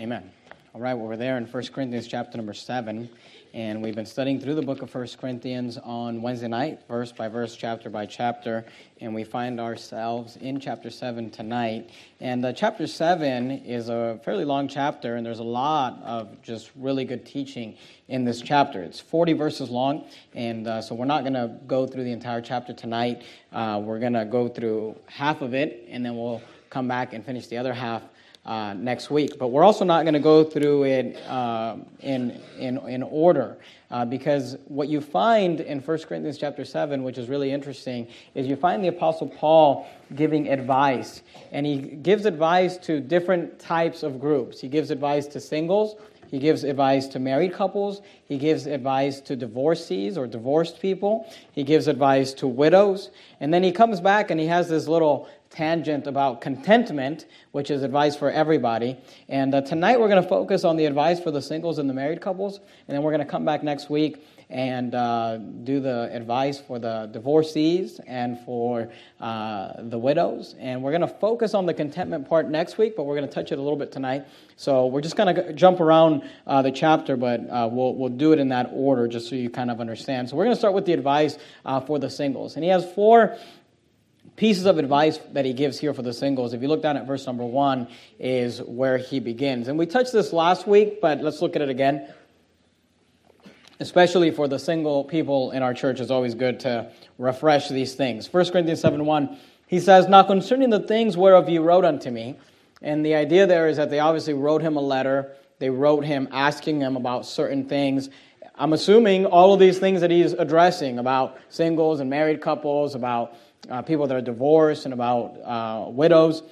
Amen. All right, well, we're there in 1 Corinthians chapter number 7, and we've been studying through the book of 1 Corinthians on Wednesday night, verse by verse, chapter by chapter, and we find ourselves in chapter 7 tonight. And uh, chapter 7 is a fairly long chapter, and there's a lot of just really good teaching in this chapter. It's 40 verses long, and uh, so we're not going to go through the entire chapter tonight. Uh, we're going to go through half of it, and then we'll come back and finish the other half uh, next week. But we're also not going to go through it uh, in, in, in order uh, because what you find in 1 Corinthians chapter 7, which is really interesting, is you find the Apostle Paul giving advice. And he gives advice to different types of groups. He gives advice to singles, he gives advice to married couples. He gives advice to divorcees or divorced people. He gives advice to widows. And then he comes back and he has this little tangent about contentment, which is advice for everybody. And uh, tonight we're going to focus on the advice for the singles and the married couples. And then we're going to come back next week and uh, do the advice for the divorcees and for uh, the widows. And we're going to focus on the contentment part next week, but we're going to touch it a little bit tonight. So we're just going to jump around uh, the chapter, but uh, we'll, we'll do it in that order just so you kind of understand. So we're going to start with the advice uh, for the singles. And he has four pieces of advice that he gives here for the singles, if you look down at verse number one, is where he begins. And we touched this last week, but let's look at it again. Especially for the single people in our church, it's always good to refresh these things. 1 Corinthians 7 1, he says, Now concerning the things whereof you wrote unto me, and the idea there is that they obviously wrote him a letter, they wrote him asking him about certain things. I'm assuming all of these things that he's addressing about singles and married couples, about uh, people that are divorced and about uh, widows.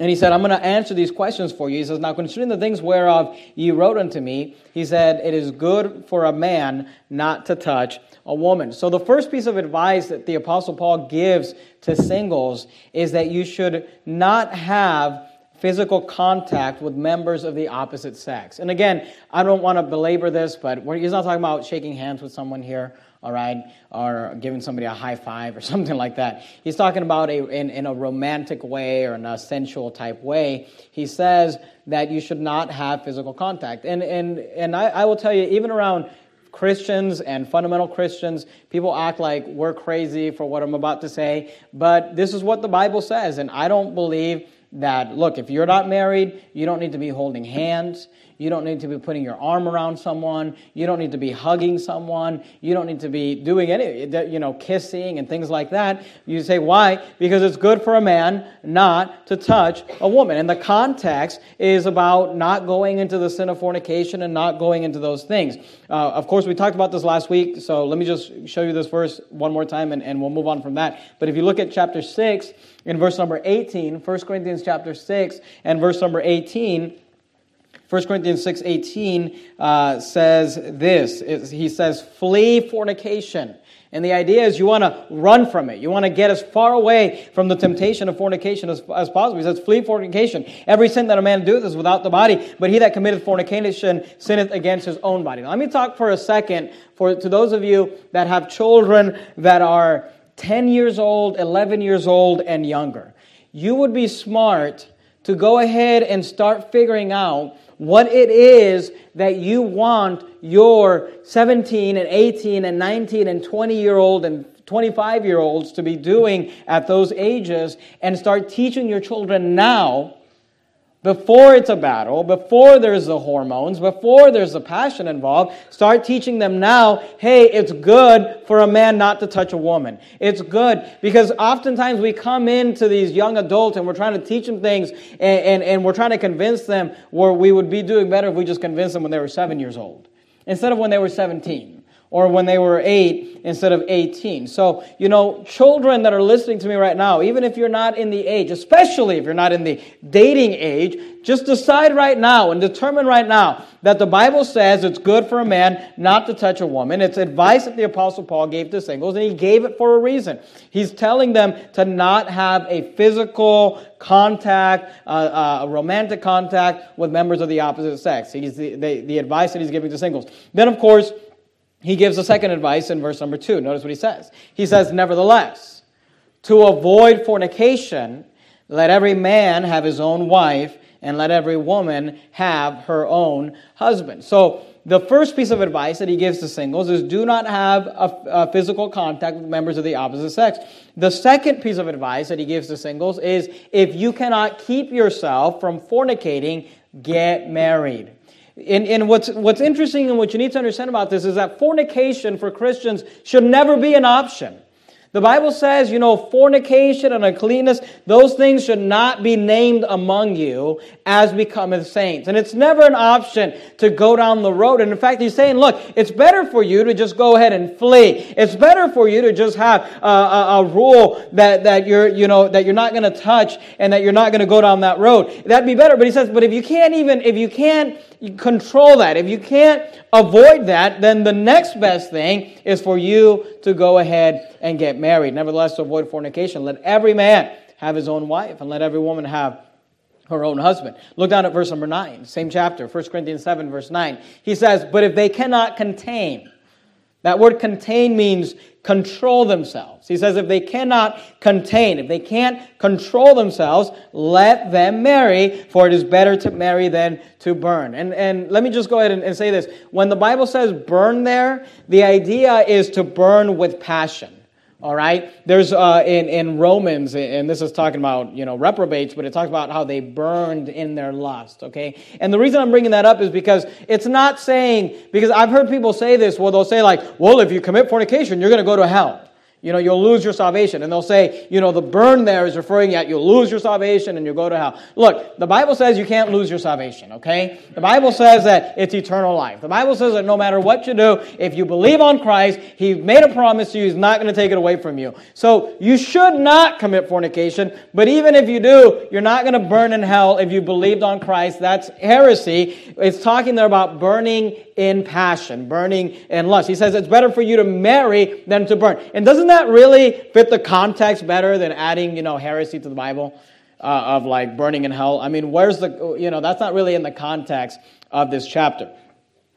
And he said, I'm going to answer these questions for you. He says, Now concerning the things whereof ye wrote unto me, he said, It is good for a man not to touch a woman. So the first piece of advice that the Apostle Paul gives to singles is that you should not have physical contact with members of the opposite sex. And again, I don't want to belabor this, but he's not talking about shaking hands with someone here all right, or giving somebody a high five or something like that. He's talking about a, in, in a romantic way or in a sensual type way. He says that you should not have physical contact. And, and, and I, I will tell you, even around Christians and fundamental Christians, people act like we're crazy for what I'm about to say, but this is what the Bible says, and I don't believe that, look, if you're not married, you don't need to be holding hands. You don't need to be putting your arm around someone. You don't need to be hugging someone. You don't need to be doing any, you know, kissing and things like that. You say, why? Because it's good for a man not to touch a woman. And the context is about not going into the sin of fornication and not going into those things. Uh, of course, we talked about this last week, so let me just show you this verse one more time and, and we'll move on from that. But if you look at chapter 6, in verse number 18, 1 Corinthians chapter 6 and verse number 18, 1 Corinthians 6 18 uh, says this. He says, Flee fornication. And the idea is you want to run from it. You want to get as far away from the temptation of fornication as, as possible. He says, Flee fornication. Every sin that a man doeth is without the body, but he that committeth fornication sinneth against his own body. Now, let me talk for a second for, to those of you that have children that are 10 years old, 11 years old, and younger. You would be smart to go ahead and start figuring out what it is that you want your 17 and 18 and 19 and 20 year old and 25 year olds to be doing at those ages and start teaching your children now before it's a battle, before there's the hormones, before there's the passion involved, start teaching them now, hey, it's good for a man not to touch a woman. It's good because oftentimes we come into these young adults and we're trying to teach them things and, and, and we're trying to convince them where we would be doing better if we just convinced them when they were seven years old instead of when they were 17 or when they were eight instead of 18. So, you know, children that are listening to me right now, even if you're not in the age, especially if you're not in the dating age, just decide right now and determine right now that the Bible says it's good for a man not to touch a woman. It's advice that the Apostle Paul gave to singles, and he gave it for a reason. He's telling them to not have a physical contact, uh, uh, a romantic contact with members of the opposite sex. He's the, the, the advice that he's giving to singles. Then, of course, he gives a second advice in verse number two. Notice what he says. He says, Nevertheless, to avoid fornication, let every man have his own wife, and let every woman have her own husband. So, the first piece of advice that he gives to singles is do not have a, a, physical contact with members of the opposite sex. The second piece of advice that he gives to singles is if you cannot keep yourself from fornicating, get married. And, and what's, what's interesting and what you need to understand about this is that fornication for Christians should never be an option. The Bible says, you know, fornication and uncleanness, those things should not be named among you as becometh saints. And it's never an option to go down the road. And in fact, he's saying, look, it's better for you to just go ahead and flee. It's better for you to just have a, a, a rule that, that you're, you know, that you're not going to touch and that you're not going to go down that road. That'd be better. But he says, but if you can't even, if you can't control that, if you can't avoid that, then the next best thing is for you to go ahead and get married. Nevertheless, to avoid fornication, let every man have his own wife, and let every woman have her own husband. Look down at verse number 9, same chapter, 1 Corinthians 7, verse 9. He says, But if they cannot contain, that word contain means control themselves. He says if they cannot contain, if they can't control themselves, let them marry, for it is better to marry than to burn. And, and let me just go ahead and, and say this. When the Bible says burn there, the idea is to burn with passion. All right. There's uh, in in Romans, and this is talking about you know reprobates, but it talks about how they burned in their lust. Okay. And the reason I'm bringing that up is because it's not saying because I've heard people say this. Well, they'll say like, well, if you commit fornication, you're going to go to hell you know, you'll lose your salvation. And they'll say, you know, the burn there is referring that you'll lose your salvation and you'll go to hell. Look, the Bible says you can't lose your salvation, okay? The Bible says that it's eternal life. The Bible says that no matter what you do, if you believe on Christ, He made a promise to you, He's not going to take it away from you. So you should not commit fornication, but even if you do, you're not going to burn in hell if you believed on Christ. That's heresy. It's talking there about burning in passion, burning in lust. He says it's better for you to marry than to burn. And doesn't that really fit the context better than adding, you know, heresy to the Bible uh, of like burning in hell? I mean, where's the, you know, that's not really in the context of this chapter.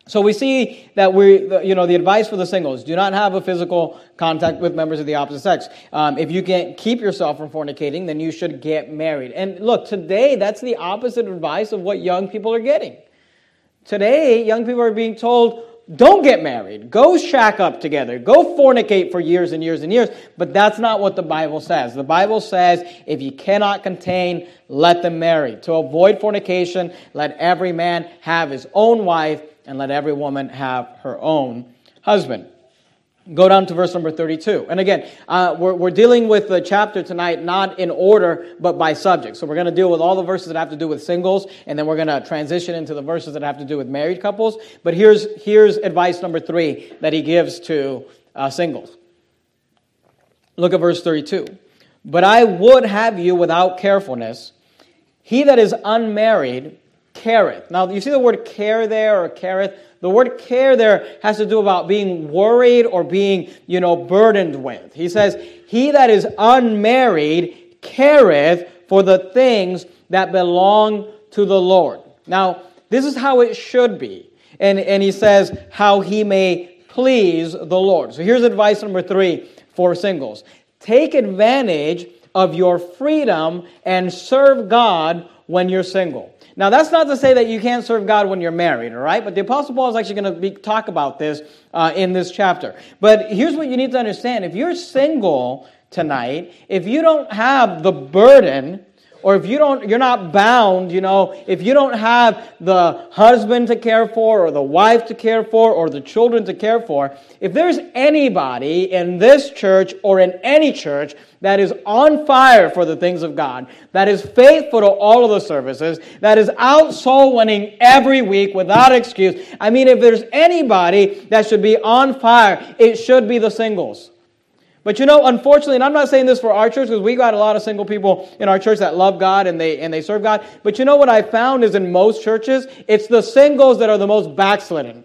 So we see that we, you know, the advice for the singles: do not have a physical contact with members of the opposite sex. Um, if you can't keep yourself from fornicating, then you should get married. And look, today that's the opposite advice of what young people are getting. Today, young people are being told, don't get married. Go shack up together. Go fornicate for years and years and years. But that's not what the Bible says. The Bible says if you cannot contain, let them marry. To avoid fornication, let every man have his own wife and let every woman have her own husband. Go down to verse number 32. And again, uh, we're, we're dealing with the chapter tonight not in order, but by subject. So we're going to deal with all the verses that have to do with singles, and then we're going to transition into the verses that have to do with married couples. But here's, here's advice number three that he gives to uh, singles. Look at verse 32. But I would have you without carefulness. He that is unmarried careth. Now, you see the word care there or careth? The word care there has to do about being worried or being, you know, burdened with. He says, He that is unmarried careth for the things that belong to the Lord. Now, this is how it should be. And, and he says, how he may please the Lord. So here's advice number three for singles take advantage of your freedom and serve God when you're single. Now, that's not to say that you can't serve God when you're married, all right? But the Apostle Paul is actually going to talk about this uh, in this chapter. But here's what you need to understand if you're single tonight, if you don't have the burden or if you don't you're not bound you know if you don't have the husband to care for or the wife to care for or the children to care for if there's anybody in this church or in any church that is on fire for the things of God, that is faithful to all of the services, that is out soul winning every week without excuse. I mean, if there's anybody that should be on fire, it should be the singles. But you know, unfortunately, and I'm not saying this for our church because we got a lot of single people in our church that love God and they and they serve God. But you know what I found is in most churches, it's the singles that are the most backslidden.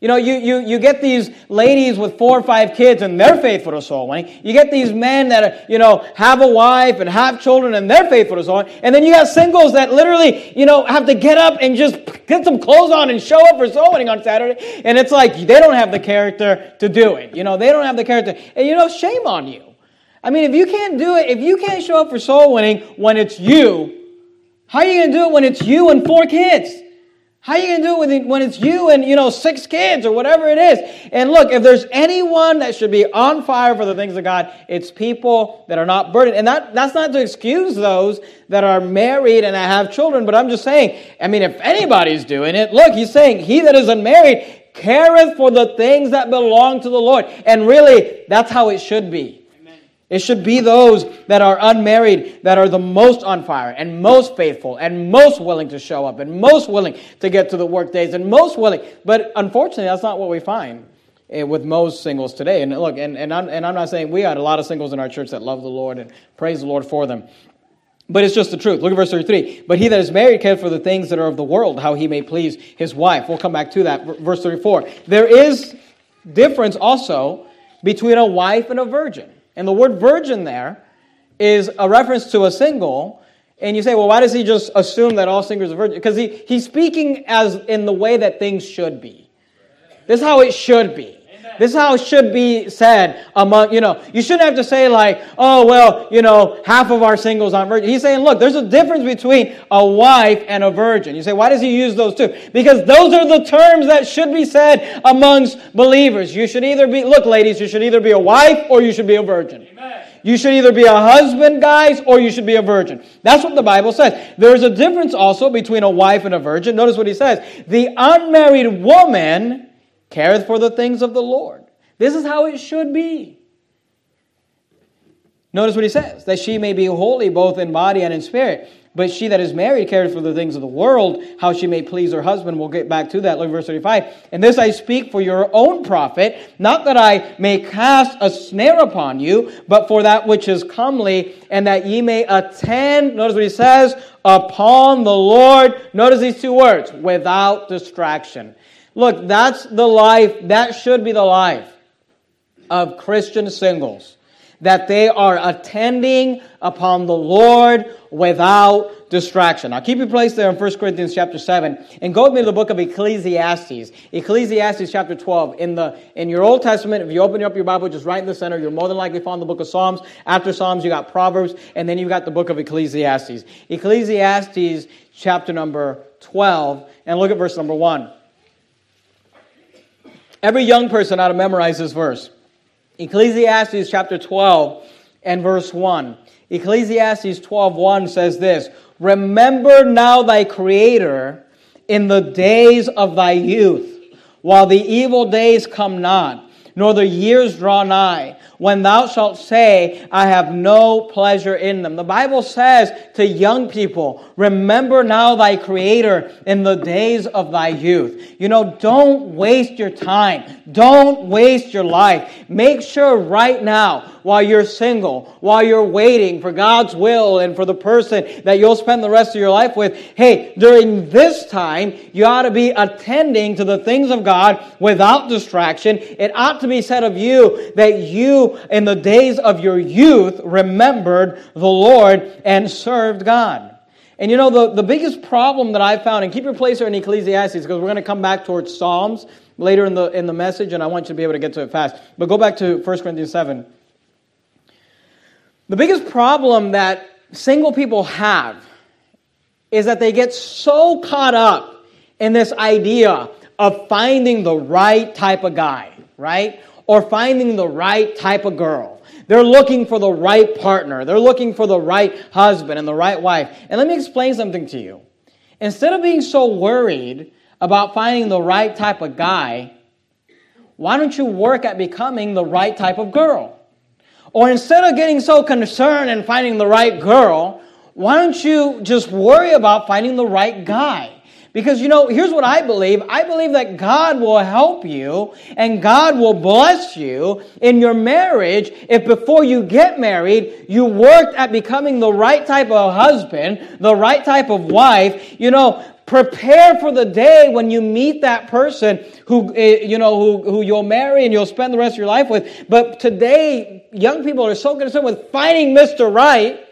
You know, you, you, you get these ladies with four or five kids and they're faithful to soul winning. You get these men that, are, you know, have a wife and have children and they're faithful to soul winning. And then you have singles that literally, you know, have to get up and just get some clothes on and show up for soul winning on Saturday. And it's like they don't have the character to do it. You know, they don't have the character. And, you know, shame on you. I mean, if you can't do it, if you can't show up for soul winning when it's you, How are you going to do it when it's you and four kids? How are you going to do it when it's you and, you know, six kids or whatever it is? And look, if there's anyone that should be on fire for the things of God, it's people that are not burdened. And that, that's not to excuse those that are married and that have children, but I'm just saying, I mean, if anybody's doing it, look, he's saying, he that is unmarried careth for the things that belong to the Lord. And really, that's how it should be. It should be those that are unmarried that are the most on fire and most faithful and most willing to show up and most willing to get to the work days and most willing. But unfortunately, that's not what we find eh, with most singles today. And look, and, and, I'm, and I'm not saying we had a lot of singles in our church that love the Lord and praise the Lord for them. But it's just the truth. Look at verse 33. But he that is married cares for the things that are of the world, how he may please his wife. We'll come back to that. Verse 34. There is difference also between a wife and a virgin. And the word virgin there is a reference to a single. And you say, well, why does he just assume that all singers are virgin? Because he, he's speaking as in the way that things should be. This is how it should be. This is how it should be said among, you know, you shouldn't have to say like, oh, well, you know, half of our singles aren't virgin. He's saying, look, there's a difference between a wife and a virgin. You say, why does he use those two? Because those are the terms that should be said amongst believers. You should either be, look, ladies, you should either be a wife or you should be a virgin. Amen. You should either be a husband, guys, or you should be a virgin. That's what the Bible says. There's a difference also between a wife and a virgin. Notice what he says. The unmarried woman careth for the things of the Lord. This is how it should be. Notice what he says that she may be holy both in body and in spirit. But she that is married careth for the things of the world, how she may please her husband. We'll get back to that. Look verse 35. And this I speak for your own profit, not that I may cast a snare upon you, but for that which is comely, and that ye may attend, notice what he says, upon the Lord. Notice these two words, without distraction. Look, that's the life, that should be the life of Christian singles. That they are attending upon the Lord without distraction. Now keep your place there in 1 Corinthians chapter 7 and go with me to the book of Ecclesiastes. Ecclesiastes chapter 12. In the in your Old Testament, if you open up your Bible just right in the center, you'll more than likely find the book of Psalms. After Psalms, you got Proverbs, and then you got the book of Ecclesiastes. Ecclesiastes chapter number 12, and look at verse number 1. Every young person ought to memorize this verse. Ecclesiastes chapter 12 and verse 1. Ecclesiastes 12:1 says this, "Remember now thy creator in the days of thy youth, while the evil days come not, nor the years draw nigh, when thou shalt say, I have no pleasure in them. The Bible says to young people, remember now thy Creator in the days of thy youth. You know, don't waste your time. Don't waste your life. Make sure right now, while you're single, while you're waiting for God's will and for the person that you'll spend the rest of your life with, hey, during this time, you ought to be attending to the things of God without distraction. It ought to be said of you that you in the days of your youth remembered the Lord and served God. And you know, the, the biggest problem that I found, and keep your place here in Ecclesiastes because we're going to come back towards Psalms later in the, in the message, and I want you to be able to get to it fast. But go back to 1 Corinthians 7. The biggest problem that single people have is that they get so caught up in this idea of finding the right type of guy, right? or finding the right type of girl. They're looking for the right partner. They're looking for the right husband and the right wife. And let me explain something to you. Instead of being so worried about finding the right type of guy, why don't you work at becoming the right type of girl? Or instead of getting so concerned and finding the right girl, why don't you just worry about finding the right guy? Because, you know, here's what I believe I believe that God will help you and God will bless you in your marriage if before you get married, you worked at becoming the right type of husband, the right type of wife. You know, prepare for the day when you meet that person who eh, you know who, who you'll marry and you'll spend the rest of your life with but today young people are so concerned with finding mr right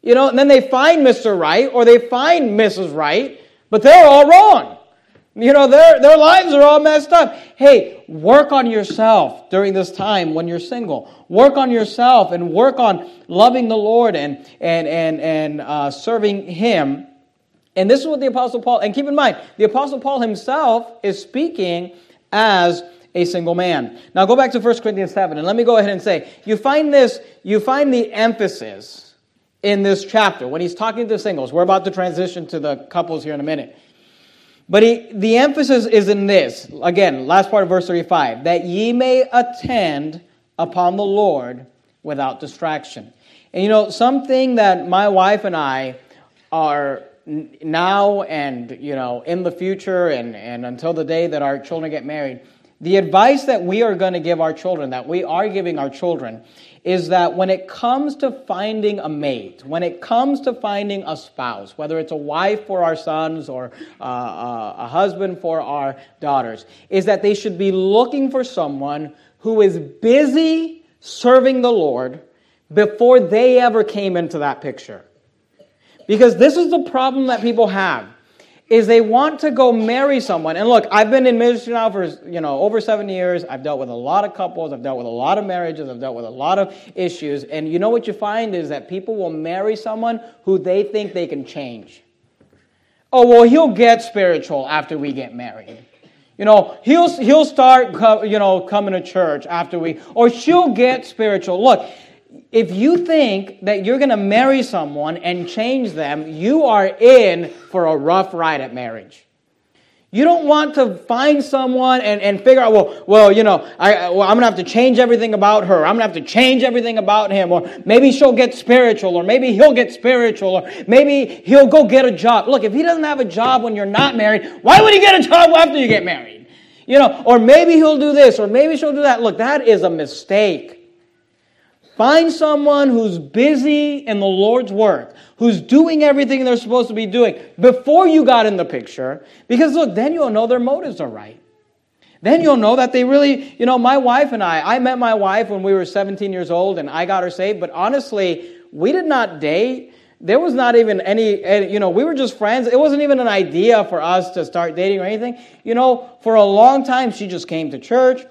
you know and then they find mr right or they find mrs right but they're all wrong. You know, their, their lives are all messed up. Hey, work on yourself during this time when you're single. Work on yourself and work on loving the Lord and, and, and, and uh, serving Him. And this is what the Apostle Paul, and keep in mind, the Apostle Paul himself is speaking as a single man. Now go back to 1 Corinthians 7, and let me go ahead and say, you find this, you find the emphasis in this chapter when he's talking to singles. We're about to transition to the couples here in a minute. But he, the emphasis is in this. Again, last part of verse 35 that ye may attend upon the Lord without distraction. And you know, something that my wife and I are now and you know in the future and, and until the day that our children get married the advice that we are going to give our children that we are giving our children is that when it comes to finding a mate, when it comes to finding a spouse, whether it's a wife for our sons or uh, uh, a husband for our daughters, is that they should be looking for someone who is busy serving the Lord before they ever came into that picture. Because this is the problem that people have is they want to go marry someone. And look, I've been in ministry now for, you know, over seven years. I've dealt with a lot of couples. I've dealt with a lot of marriages. I've dealt with a lot of issues. And you know what you find is that people will marry someone who they think they can change. Oh, well, he'll get spiritual after we get married. You know, he'll, he'll start, you know, coming to church after we, or she'll get spiritual. Look, if you think that you're going to marry someone and change them, you are in for a rough ride at marriage. You don't want to find someone and, and figure out, well, well, you know, I, well, I'm going to have to change everything about her. I'm going to have to change everything about him. Or maybe she'll get spiritual. Or maybe he'll get spiritual. Or maybe he'll go get a job. Look, if he doesn't have a job when you're not married, why would he get a job after you get married? You know, or maybe he'll do this. Or maybe she'll do that. Look, that is a mistake. Find someone who's busy in the Lord's work, who's doing everything they're supposed to be doing before you got in the picture, because look, then you'll know their motives are right. Then you'll know that they really, you know, my wife and I, I met my wife when we were 17 years old and I got her saved, but honestly, we did not date. There was not even any, you know, we were just friends. It wasn't even an idea for us to start dating or anything. You know, for a long time, she just came to church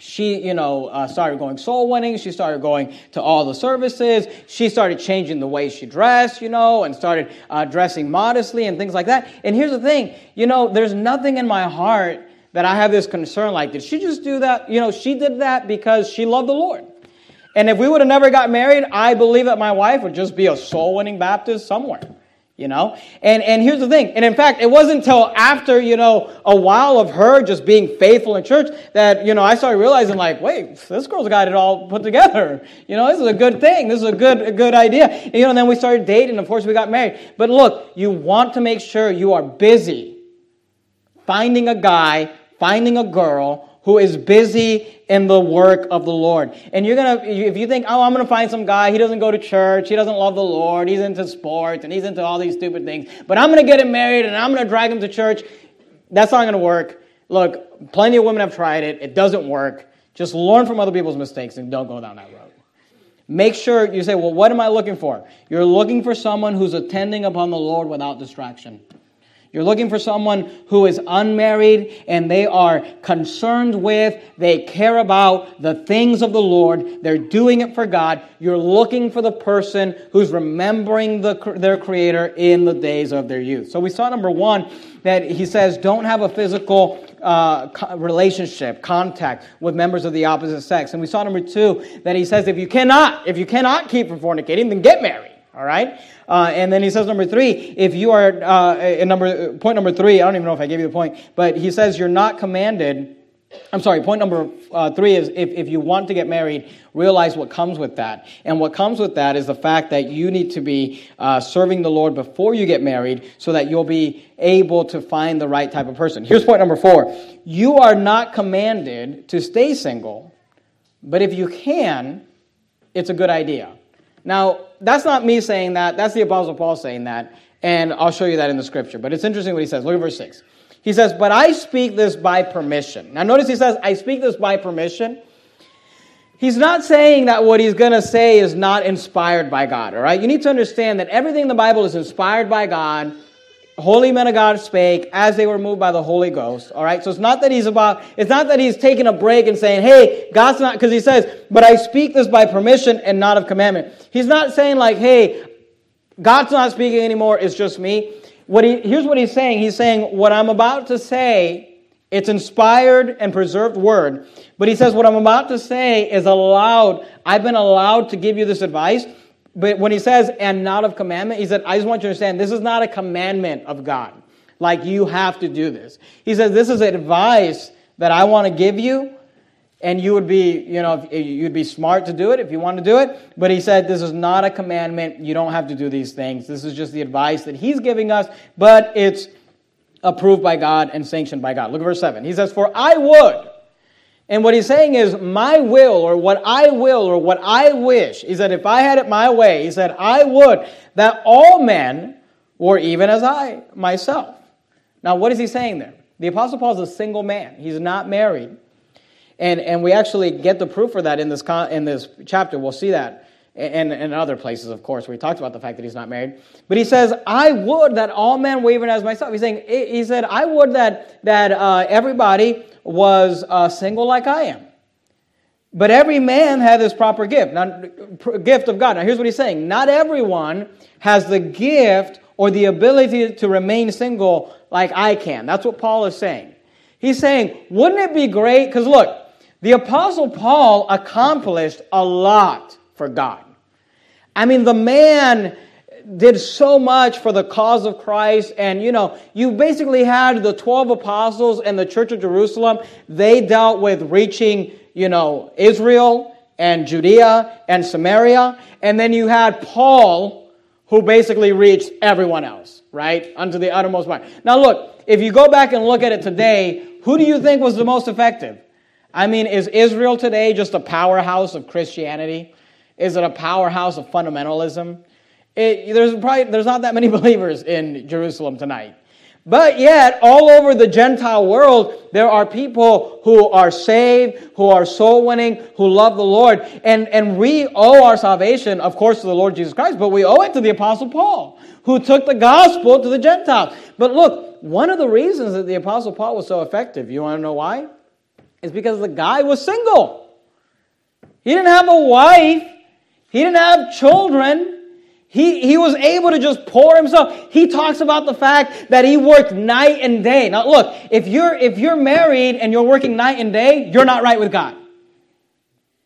she, you know, uh, started going soul winning. She started going to all the services. She started changing the way she dressed, you know, and started uh, dressing modestly and things like that. And here's the thing, you know, there's nothing in my heart that I have this concern like, did she just do that? You know, she did that because she loved the Lord. And if we would have never got married, I believe that my wife would just be a soul winning Baptist somewhere you know? And and here's the thing. And in fact it wasn't until after you know a while of her just being faithful in church that you know i started realizing like wait this girl's got it all put together. You know this is a good thing. This is a good a good idea. And, you know and then we started dating. Of course we got married. But look you want to make sure you are busy finding a guy finding a girl who is busy in the work of the Lord. And you're going to, if you think, oh, I'm going to find some guy, he doesn't go to church, he doesn't love the Lord, he's into sports, and he's into all these stupid things, but I'm going to get him married and I'm going to drag him to church, that's not going to work. Look, plenty of women have tried it, it doesn't work. Just learn from other people's mistakes and don't go down that road. Make sure you say, well, what am I looking for? You're looking for someone who's attending upon the Lord without distraction. You're looking for someone who is unmarried and they are concerned with, they care about the things of the Lord. They're doing it for God. You're looking for the person who's remembering the, their Creator in the days of their youth. So we saw number one that he says don't have a physical uh, relationship, contact with members of the opposite sex. And we saw number two that he says if you cannot, if you cannot keep from fornicating, then get married. All right? Uh, and then he says number three, if you are, uh, number, point number three, I don't even know if I gave you the point, but he says you're not commanded. I'm sorry, point number uh, three is if, if you want to get married, realize what comes with that. And what comes with that is the fact that you need to be uh, serving the Lord before you get married so that you'll be able to find the right type of person. Here's point number four you are not commanded to stay single, but if you can, it's a good idea. Now, that's not me saying that. That's the Apostle Paul saying that. And I'll show you that in the scripture. But it's interesting what he says. Look at verse 6. He says, But I speak this by permission. Now, notice he says, I speak this by permission. He's not saying that what he's going to say is not inspired by God, all right? You need to understand that everything in the Bible is inspired by God holy men of God spake as they were moved by the Holy Ghost. All right. So it's not that he's about, it's not that he's taking a break and saying, hey, God's not, because he says, but I speak this by permission and not of commandment. He's not saying like, hey, God's not speaking anymore, it's just me. What he, here's what he's saying. He's saying, what I'm about to say, it's inspired and preserved word. But he says, what I'm about to say is allowed. I've been allowed to give you this advice but when he says, and not of commandment, he said, I just want you to understand, this is not a commandment of God. Like you have to do this. He says, this is advice that I want to give you. And you would be, you know, you'd be smart to do it if you want to do it. But he said, this is not a commandment. You don't have to do these things. This is just the advice that he's giving us, but it's approved by God and sanctioned by God. Look at verse 7. He says, For I would and what he's saying is, my will, or what I will, or what I wish, is that if I had it my way, he said, I would that all men were even as I myself. Now, what is he saying there? The Apostle Paul is a single man, he's not married. And, and we actually get the proof for that in this, in this chapter. We'll see that. And, in other places, of course, where he talks about the fact that he's not married. But he says, I would that all men were even as myself. He's saying, he said, I would that, that uh, everybody was uh, single like I am. But every man had his proper gift, not gift of God. Now here's what he's saying: not everyone has the gift or the ability to remain single like I can. That's what Paul is saying. He's saying, wouldn't it be great? Because look, the apostle Paul accomplished a lot for God. I mean, the man did so much for the cause of Christ. And, you know, you basically had the 12 apostles and the church of Jerusalem. They dealt with reaching, you know, Israel and Judea and Samaria. And then you had Paul, who basically reached everyone else, right? Unto the uttermost part. Now, look, if you go back and look at it today, who do you think was the most effective? I mean, is Israel today just a powerhouse of Christianity? Is it a powerhouse of fundamentalism? It, there's probably there's not that many believers in Jerusalem tonight. But yet, all over the Gentile world, there are people who are saved, who are soul winning, who love the Lord. And, and we owe our salvation, of course, to the Lord Jesus Christ, but we owe it to the Apostle Paul, who took the gospel to the Gentiles. But look, one of the reasons that the Apostle Paul was so effective, you want to know why? Is because the guy was single. He didn't have a wife, he didn't have children. He, he was able to just pour himself. He talks about the fact that he worked night and day. Now look, if you're, if you're married and you're working night and day, you're not right with God.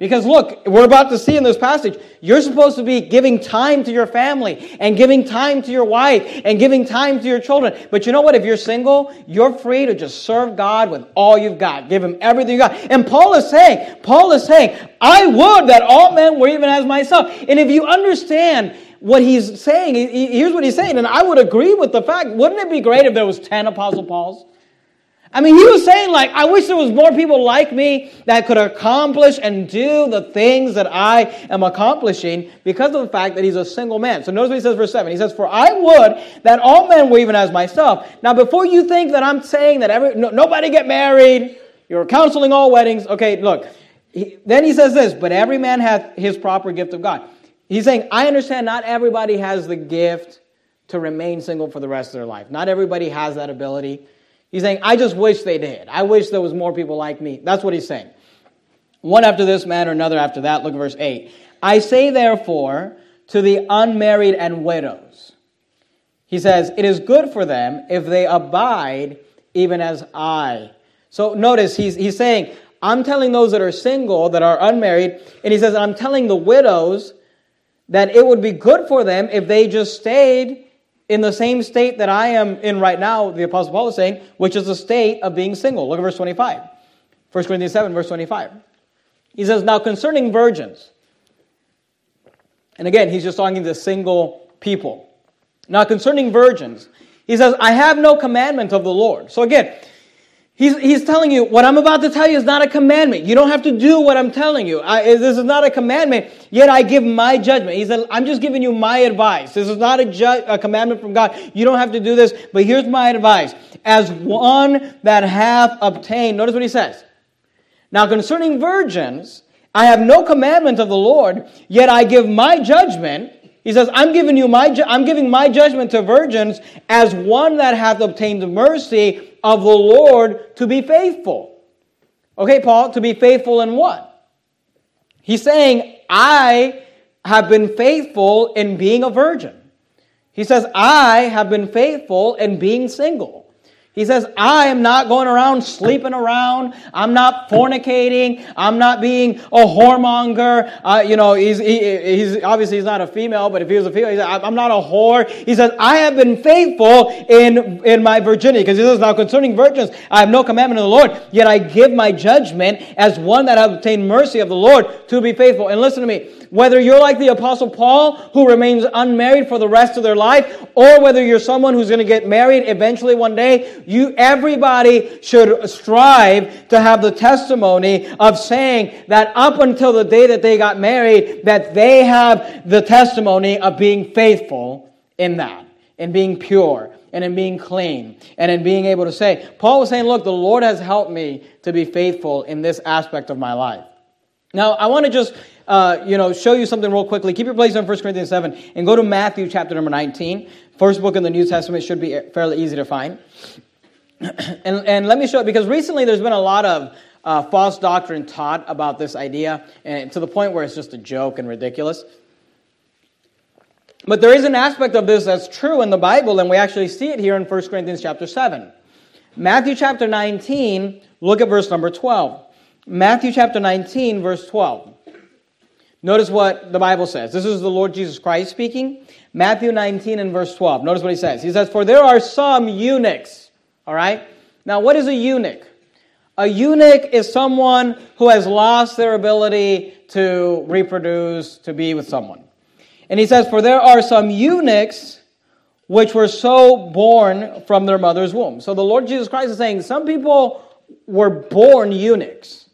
Because look, we're about to see in this passage, you're supposed to be giving time to your family and giving time to your wife and giving time to your children. But you know what? If you're single, you're free to just serve God with all you've got. Give him everything you got. And Paul is saying, Paul is saying, I would that all men were even as myself. And if you understand what he's saying, here's what he's saying, and I would agree with the fact, wouldn't it be great if there was 10 Apostle Pauls? I mean, he was saying, like, I wish there was more people like me that could accomplish and do the things that I am accomplishing because of the fact that he's a single man. So notice what he says, verse 7. He says, For I would that all men were even as myself. Now, before you think that I'm saying that every, no, nobody get married, you're counseling all weddings, okay, look. He, then he says this, but every man hath his proper gift of God. He's saying, I understand not everybody has the gift to remain single for the rest of their life. Not everybody has that ability. He's saying, I just wish they did. I wish there was more people like me. That's what he's saying. One after this man or another after that. Look at verse 8. I say therefore to the unmarried and widows. He says, It is good for them if they abide even as I. So notice he's, he's saying, I'm telling those that are single, that are unmarried, and he says, I'm telling the widows that it would be good for them if they just stayed in the same state that I am in right now, the Apostle Paul is saying, which is the state of being single. Look at verse 25. 1 Corinthians 7, verse 25. He says, Now concerning virgins, and again, he's just talking to single people. Now concerning virgins, he says, I have no commandment of the Lord. So again, He's, he's telling you, what I'm about to tell you is not a commandment. You don't have to do what I'm telling you. I, this is not a commandment, yet I give my judgment. He said, I'm just giving you my advice. This is not a, ju- a commandment from God. You don't have to do this, but here's my advice. As one that hath obtained, notice what he says. Now concerning virgins, I have no commandment of the Lord, yet I give my judgment. He says, I'm giving you my ju- I'm giving my judgment to virgins as one that hath obtained mercy of the Lord to be faithful. Okay, Paul, to be faithful in what? He's saying, I have been faithful in being a virgin. He says, I have been faithful in being single. He says, I am not going around sleeping around. I'm not fornicating. I'm not being a whoremonger. Uh, you know, he's, he, he's obviously he's not a female, but if he was a female, he said, I'm not a whore. He says, I have been faithful in, in my virginity. Because he says, now concerning virgins, I have no commandment of the Lord, yet I give my judgment as one that have obtained mercy of the Lord to be faithful. And listen to me, whether you're like the apostle Paul, who remains unmarried for the rest of their life, or whether you're someone who's going to get married eventually one day, you, everybody should strive to have the testimony of saying that up until the day that they got married, that they have the testimony of being faithful in that, in being pure, and in being clean, and in being able to say, Paul was saying, look, the Lord has helped me to be faithful in this aspect of my life. Now, I want to just, uh, you know, show you something real quickly. Keep your place on 1 Corinthians 7 and go to Matthew chapter number 19. First book in the New Testament should be fairly easy to find. and, and let me show it because recently there's been a lot of uh, false doctrine taught about this idea, and to the point where it's just a joke and ridiculous. But there is an aspect of this that's true in the Bible, and we actually see it here in 1 Corinthians chapter 7. Matthew chapter 19, look at verse number 12. Matthew chapter 19, verse 12. Notice what the Bible says. This is the Lord Jesus Christ speaking. Matthew 19 and verse 12. Notice what he says. He says, For there are some eunuchs all right? Now, what is a eunuch? A eunuch is someone who has lost their ability to reproduce, to be with someone. And he says, For there are some eunuchs which were so born from their mother's womb. So the Lord Jesus Christ is saying some people were born eunuchs.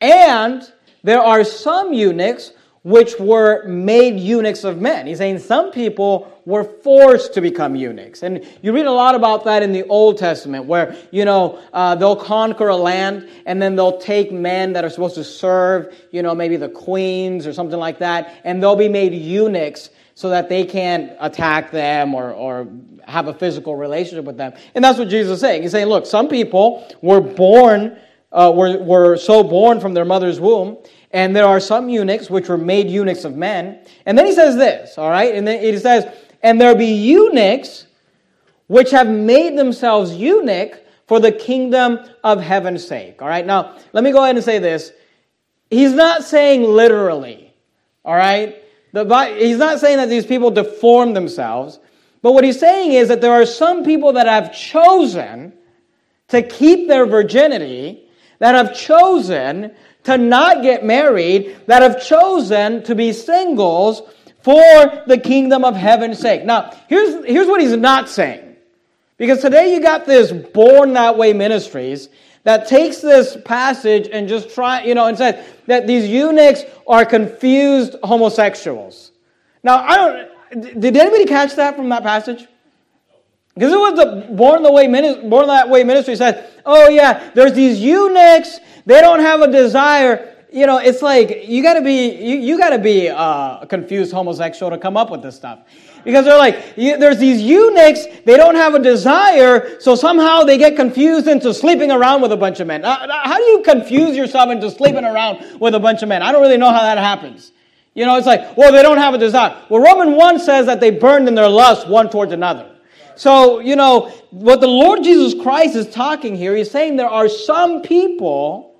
And there are some eunuchs which were made eunuchs of men. He's saying some people were forced to become eunuchs. And you read a lot about that in the Old Testament, where, you know, uh, they'll conquer a land and then they'll take men that are supposed to serve, you know, maybe the queens or something like that, and they'll be made eunuchs so that they can't attack them or, or have a physical relationship with them. And that's what Jesus is saying. He's saying, look, some people were born, uh, were, were so born from their mother's womb and there are some eunuchs which were made eunuchs of men. And then he says this, all right? And then he says, and there be eunuchs which have made themselves eunuch for the kingdom of heaven's sake. All right? Now, let me go ahead and say this. He's not saying literally, all right? The, he's not saying that these people deform themselves, but what he's saying is that there are some people that have chosen to keep their virginity, that have chosen to not get married that have chosen to be singles for the kingdom of heaven's sake. Now, here's, here's what he's not saying. Because today you got this born that way ministries that takes this passage and just try, you know, and says that these eunuchs are confused homosexuals. Now, I don't, did anybody catch that from that passage? Because it was the born the way born that way ministry said, oh yeah, there's these eunuchs they don't have a desire. You know, it's like you got to be you, you got to be uh, a confused homosexual to come up with this stuff. Because they're like, there's these eunuchs, they don't have a desire, so somehow they get confused into sleeping around with a bunch of men. Uh, uh, how do you confuse yourself into sleeping around with a bunch of men? I don't really know how that happens. You know, it's like, well, they don't have a desire. Well, Roman 1 says that they burned in their lust one towards another. So, you know, what the Lord Jesus Christ is talking here, he's saying there are some people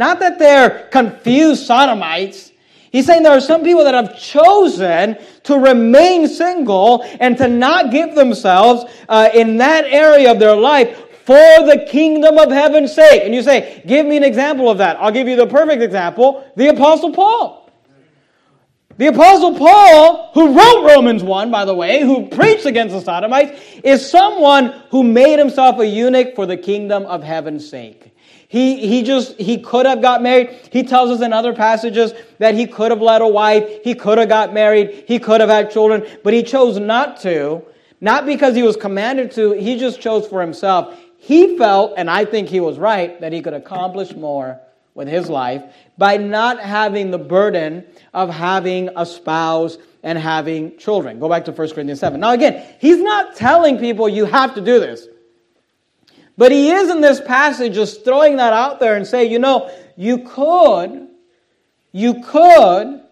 not that they're confused sodomites. He's saying there are some people that have chosen to remain single and to not give themselves uh, in that area of their life for the kingdom of heaven's sake. And you say, Give me an example of that. I'll give you the perfect example the Apostle Paul. The Apostle Paul, who wrote Romans 1, by the way, who preached against the Sodomites, is someone who made himself a eunuch for the kingdom of heaven's sake. He, he just, he could have got married. He tells us in other passages that he could have led a wife. He could have got married. He could have had children, but he chose not to. Not because he was commanded to, he just chose for himself. He felt, and I think he was right, that he could accomplish more with his life by not having the burden of having a spouse and having children. Go back to 1 Corinthians 7. Now, again, he's not telling people you have to do this. But he is in this passage just throwing that out there and say, you know, you could, you could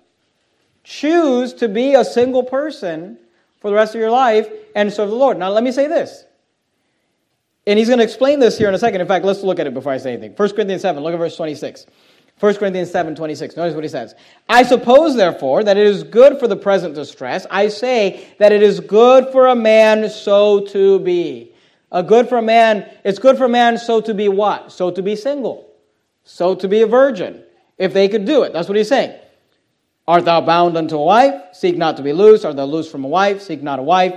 choose to be a single person for the rest of your life and serve the Lord. Now, let me say this. And he's going to explain this here in a second. In fact, let's look at it before I say anything. 1 Corinthians 7, look at verse 26. 1 Corinthians 7 26. Notice what he says. I suppose, therefore, that it is good for the present distress. I say that it is good for a man so to be. A good for man, it's good for man so to be what? So to be single. So to be a virgin. If they could do it. That's what he's saying. Art thou bound unto a wife? Seek not to be loose. Art thou loose from a wife? Seek not a wife.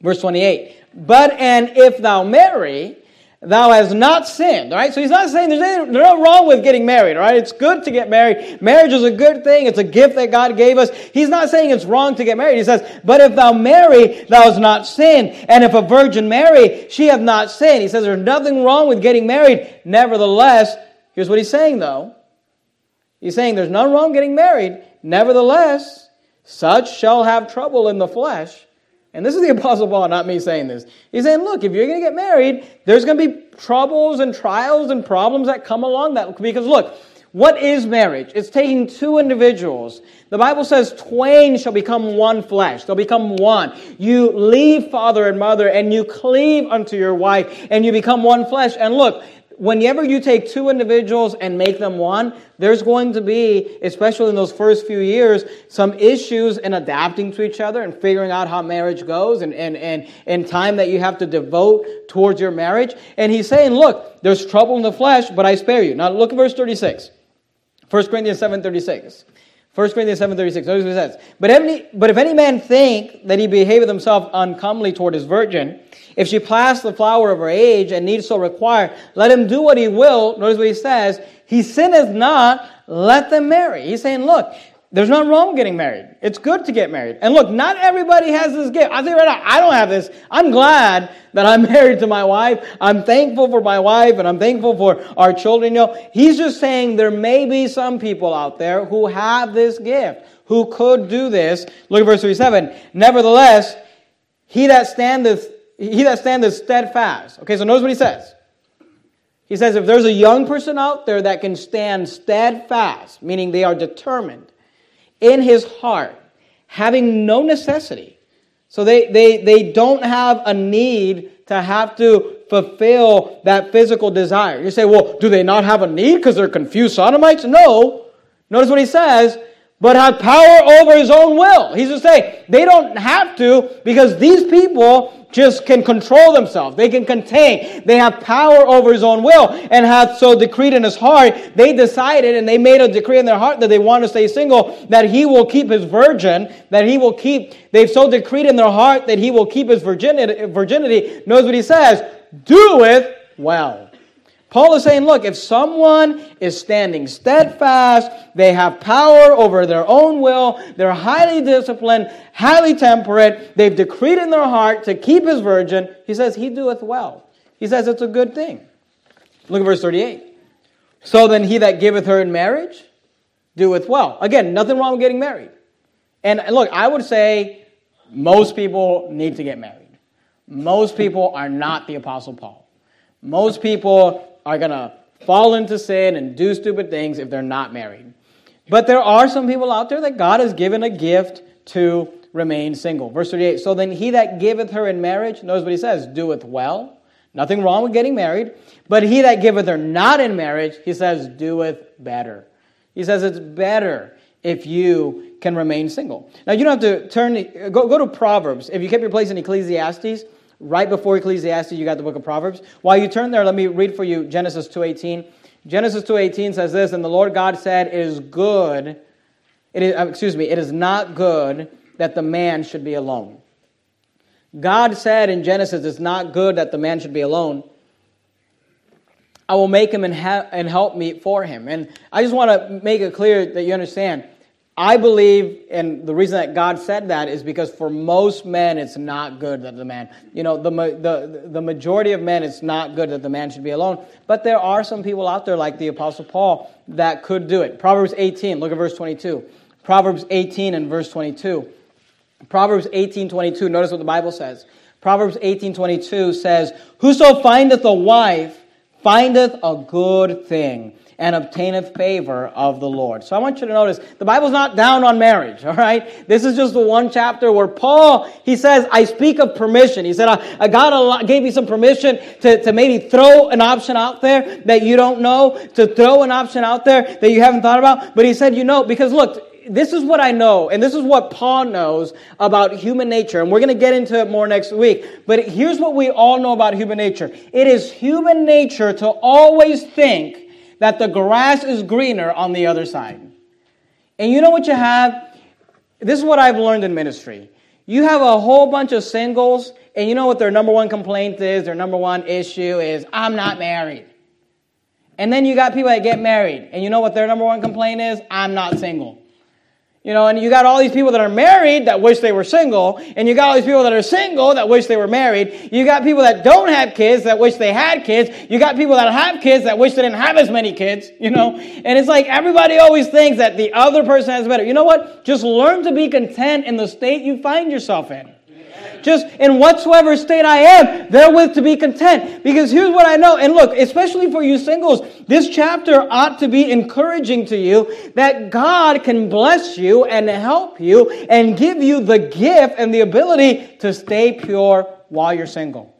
Verse 28. But and if thou marry, thou hast not sinned. All right, so he's not saying there's anything nothing wrong with getting married. All right, it's good to get married. Marriage is a good thing. It's a gift that God gave us. He's not saying it's wrong to get married. He says, but if thou marry, thou hast not sinned. And if a virgin marry, she hath not sinned. He says there's nothing wrong with getting married. Nevertheless, here's what he's saying though. He's saying there's nothing wrong getting married. Nevertheless, such shall have trouble in the flesh and this is the Apostle Paul, not me saying this. He's saying, look, if you're going to get married, there's going to be troubles and trials and problems that come along that. Because look, what is marriage? It's taking two individuals. The Bible says, twain shall become one flesh. They'll become one. You leave father and mother and you cleave unto your wife and you become one flesh. And look, whenever you take two individuals and make them one, there's going to be, especially in those first few years, some issues in adapting to each other and figuring out how marriage goes and, and, and, and time that you have to devote towards your marriage. And he's saying, look, there's trouble in the flesh, but I spare you. Now look at verse 36. 1 Corinthians 7 36. 1 Corinthians 7.36, notice what it says. But, any, but if any man think that he behaveth himself uncomely toward his virgin, if she pass the flower of her age and need so require, let him do what he will. Notice what he says. He sinneth not, let them marry. He's saying, look, there's nothing wrong with getting married. It's good to get married. And look, not everybody has this gift. I say right now, I don't have this. I'm glad that I'm married to my wife. I'm thankful for my wife and I'm thankful for our children. You know, he's just saying there may be some people out there who have this gift, who could do this. Look at verse 37. Nevertheless, he that standeth, he that standeth steadfast. Okay, so notice what he says. He says, if there's a young person out there that can stand steadfast, meaning they are determined, in his heart, having no necessity. So they, they, they don't have a need to have to fulfill that physical desire. You say, well, do they not have a need because they're confused sodomites? No. Notice what he says, but have power over his own will. He's just saying they don't have to because these people just can control themselves. They can contain. They have power over his own will and hath so decreed in his heart. They decided and they made a decree in their heart that they want to stay single, that he will keep his virgin, that he will keep, they've so decreed in their heart that he will keep his virginity. virginity. Knows what he says? Do it well. Paul is saying, look, if someone is standing steadfast, they have power over their own will, they're highly disciplined, highly temperate, they've decreed in their heart to keep his virgin, he says, he doeth well. He says it's a good thing. Look at verse 38. So then he that giveth her in marriage doeth well. Again, nothing wrong with getting married. And look, I would say most people need to get married. Most people are not the Apostle Paul. Most people are going to fall into sin and do stupid things if they're not married. But there are some people out there that God has given a gift to remain single. Verse 38 So then he that giveth her in marriage, knows what he says, doeth well. Nothing wrong with getting married. But he that giveth her not in marriage, he says, doeth better. He says it's better if you can remain single. Now you don't have to turn, go, go to Proverbs. If you kept your place in Ecclesiastes, right before Ecclesiastes, you got the book of Proverbs. While you turn there, let me read for you Genesis 2.18. Genesis 2.18 says this, And the Lord God said, It is good, it is, uh, excuse me, it is not good that the man should be alone. God said in Genesis, It's not good that the man should be alone. I will make him and, and help me for him. And I just want to make it clear that you understand. I believe, and the reason that God said that is because for most men, it's not good that the man, you know, the, the, the majority of men, it's not good that the man should be alone. But there are some people out there, like the Apostle Paul, that could do it. Proverbs 18, look at verse 22. Proverbs 18 and verse 22. Proverbs 18, 22, notice what the Bible says. Proverbs 18, 22 says, Whoso findeth a wife findeth a good thing and obtaineth favor of the Lord. So I want you to notice the Bible's not down on marriage, all right? This is just the one chapter where Paul, he says, I speak of permission. He said, I, I got a, gave you some permission to, to maybe throw an option out there that you don't know, to throw an option out there that you haven't thought about. But he said, you know, because look, this is what I know, and this is what Paul knows about human nature, and we're going to get into it more next week. But here's what we all know about human nature it is human nature to always think that the grass is greener on the other side. And you know what you have? This is what I've learned in ministry. You have a whole bunch of singles, and you know what their number one complaint is? Their number one issue is, I'm not married. And then you got people that get married, and you know what their number one complaint is? I'm not single. You know, and you got all these people that are married that wish they were single, and you got all these people that are single that wish they were married. You got people that don't have kids that wish they had kids. You got people that have kids that wish they didn't have as many kids, you know? And it's like everybody always thinks that the other person has better. You know what? Just learn to be content in the state you find yourself in just in whatsoever state I am, therewith to be content. Because here's what I know. And look, especially for you singles, this chapter ought to be encouraging to you that God can bless you and help you and give you the gift and the ability to stay pure while you're single.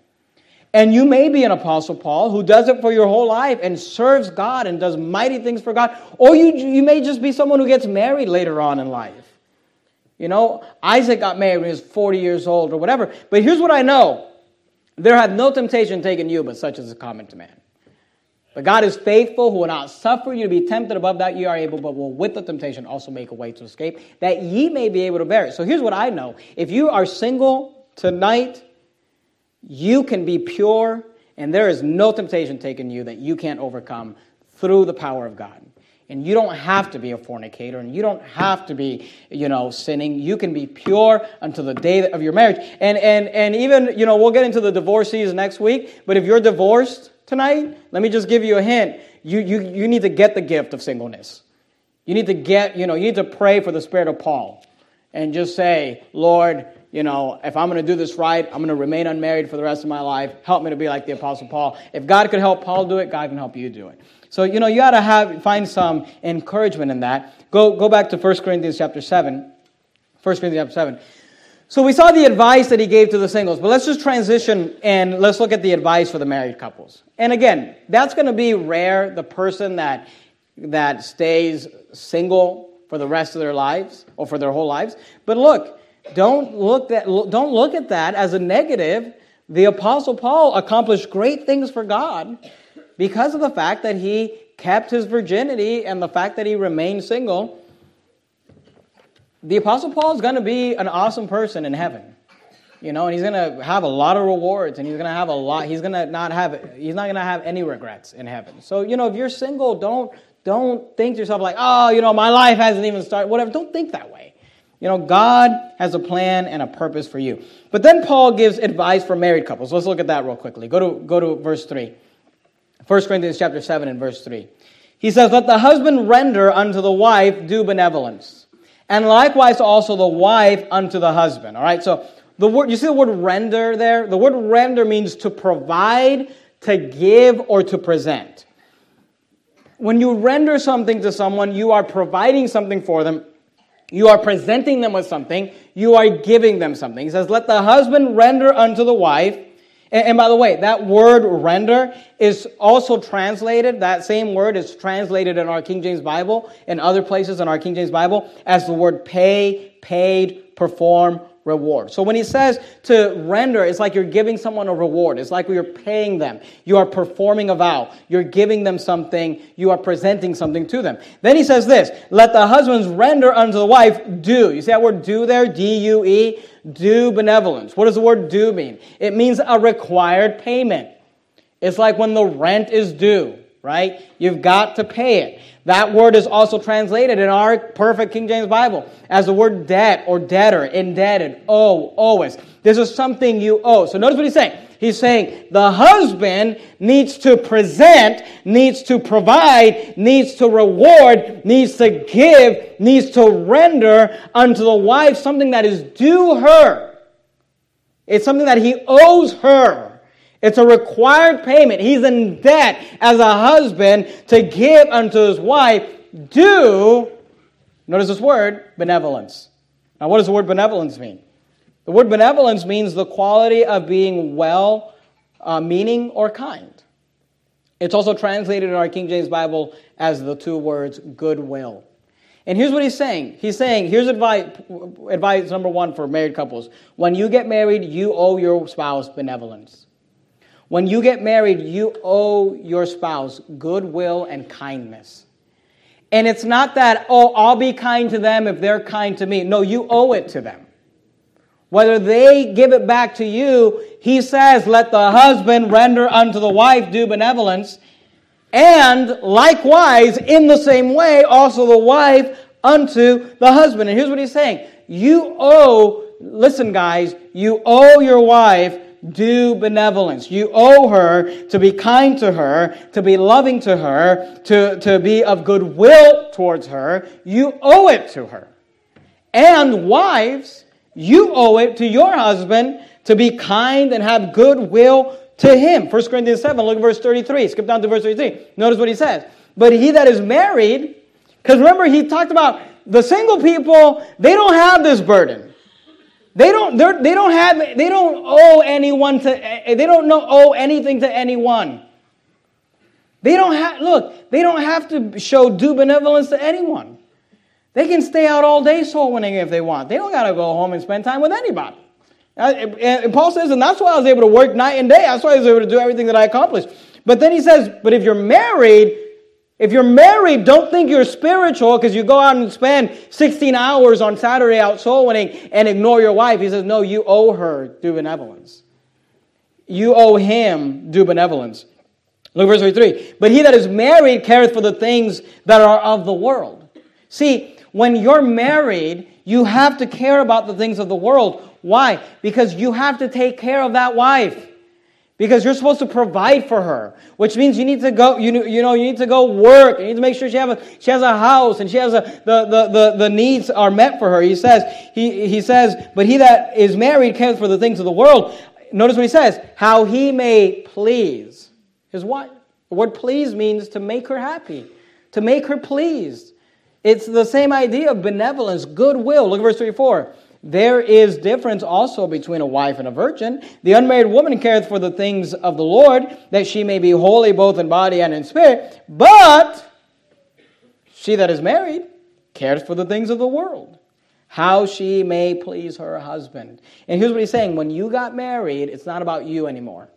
And you may be an apostle Paul who does it for your whole life and serves God and does mighty things for God. Or you, you may just be someone who gets married later on in life. You know, Isaac got married when he was 40 years old or whatever. But here's what I know there hath no temptation taken you, but such as is common to man. But God is faithful, who will not suffer you to be tempted above that ye are able, but will with the temptation also make a way to escape, that ye may be able to bear it. So here's what I know. If you are single tonight, you can be pure, and there is no temptation taken you that you can't overcome through the power of God. And you don't have to be a fornicator and you don't have to be, you know, sinning. You can be pure until the day of your marriage. And, and, and even, you know, we'll get into the divorcees next week, but if you're divorced tonight, let me just give you a hint. You, you, you need to get the gift of singleness. You need to get, you know, you need to pray for the spirit of Paul and just say, Lord, you know, if I'm going to do this right, I'm going to remain unmarried for the rest of my life. Help me to be like the Apostle Paul. If God could help Paul do it, God can help you do it. So, you know, you got to have find some encouragement in that. Go, go back to 1 Corinthians chapter 7. 1 Corinthians chapter 7. So we saw the advice that he gave to the singles, but let's just transition and let's look at the advice for the married couples. And again, that's going to be rare, the person that, that stays single for the rest of their lives or for their whole lives. But look, don't look, that, don't look at that as a negative. The Apostle Paul accomplished great things for God because of the fact that he kept his virginity and the fact that he remained single, the Apostle Paul is going to be an awesome person in heaven. You know, and he's going to have a lot of rewards and he's going to have a lot, he's going to not have, he's not going to have any regrets in heaven. So, you know, if you're single, don't, don't think to yourself like, oh, you know, my life hasn't even started, whatever. Don't think that way. You know, God has a plan and a purpose for you. But then Paul gives advice for married couples. Let's look at that real quickly. Go to, go to verse 3. 1 Corinthians chapter 7 and verse 3. He says, Let the husband render unto the wife due benevolence, and likewise also the wife unto the husband. All right, so the word, you see the word render there? The word render means to provide, to give, or to present. When you render something to someone, you are providing something for them. You are presenting them with something. You are giving them something. He says, Let the husband render unto the wife and, and by the way, that word render is also translated, that same word is translated in our King James Bible and other places in our King James Bible as the word pay, paid, perform, reward. So when he says to render, it's like you're giving someone a reward. It's like you're paying them. You are performing a vow. You're giving them something. You are presenting something to them. Then he says this, let the husbands render unto the wife due. You see that word due there? D-U-E? Due benevolence. What does the word due mean? It means a required payment. It's like when the rent is due. Right? You've got to pay it. That word is also translated in our perfect King James Bible as the word debt or debtor, indebted, owe, always. This is something you owe. So notice what he's saying. He's saying the husband needs to present, needs to provide, needs to reward, needs to give, needs to render unto the wife something that is due her. It's something that he owes her. It's a required payment. He's in debt as a husband to give unto his wife due, notice this word, benevolence. Now, what does the word benevolence mean? The word benevolence means the quality of being well uh, meaning or kind. It's also translated in our King James Bible as the two words goodwill. And here's what he's saying. He's saying, here's advice, advice number one for married couples. When you get married, you owe your spouse benevolence. When you get married, you owe your spouse goodwill and kindness. And it's not that, oh, I'll be kind to them if they're kind to me. No, you owe it to them. Whether they give it back to you, he says, let the husband render unto the wife due benevolence. And likewise, in the same way, also the wife unto the husband. And here's what he's saying You owe, listen, guys, you owe your wife due benevolence. You owe her to be kind to her, to be loving to her, to, to be of goodwill towards her. You owe it to her. And wives, you owe it to your husband to be kind and have goodwill to him. 1 Corinthians 7, look at verse 33. Skip down to verse 33. Notice what he says. But he that is married, because remember, he talked about the single people, they don't have this burden. They don't, they don't have, they don't owe anyone to, eh, they don't know, owe anything to anyone. They don't have, look, they don't have to show due benevolence to anyone. They can stay out all day soul winning if they want. They don't got to go home and spend time with anybody. And Paul says, and that's why I was able to work night and day. That's why I was able to do everything that I accomplished. But then he says, but if you're married, if you're married, don't think you're spiritual because you go out and spend 16 hours on Saturday out soul winning and ignore your wife. He says, no, you owe her due benevolence. You owe him due benevolence. Look verse 33. But he that is married careth for the things that are of the world. See, when you're married, you have to care about the things of the world. Why? Because you have to take care of that wife. Because you're supposed to provide for her, which means you need to go, you, you know, you need to go work. You need to make sure she, have a, she has a house and she has a, the, the, the, the needs are met for her. He says, he, he says, but he that is married cares for the things of the world. Notice what he says, how he may please his wife. The word please means to make her happy, to make her pleased. It's the same idea of benevolence, goodwill. Look at verse 34. There is difference also between a wife and a virgin. The unmarried woman careth for the things of the Lord, that she may be holy both in body and in spirit. But she that is married cares for the things of the world, how she may please her husband. And here's what he's saying when you got married, it's not about you anymore.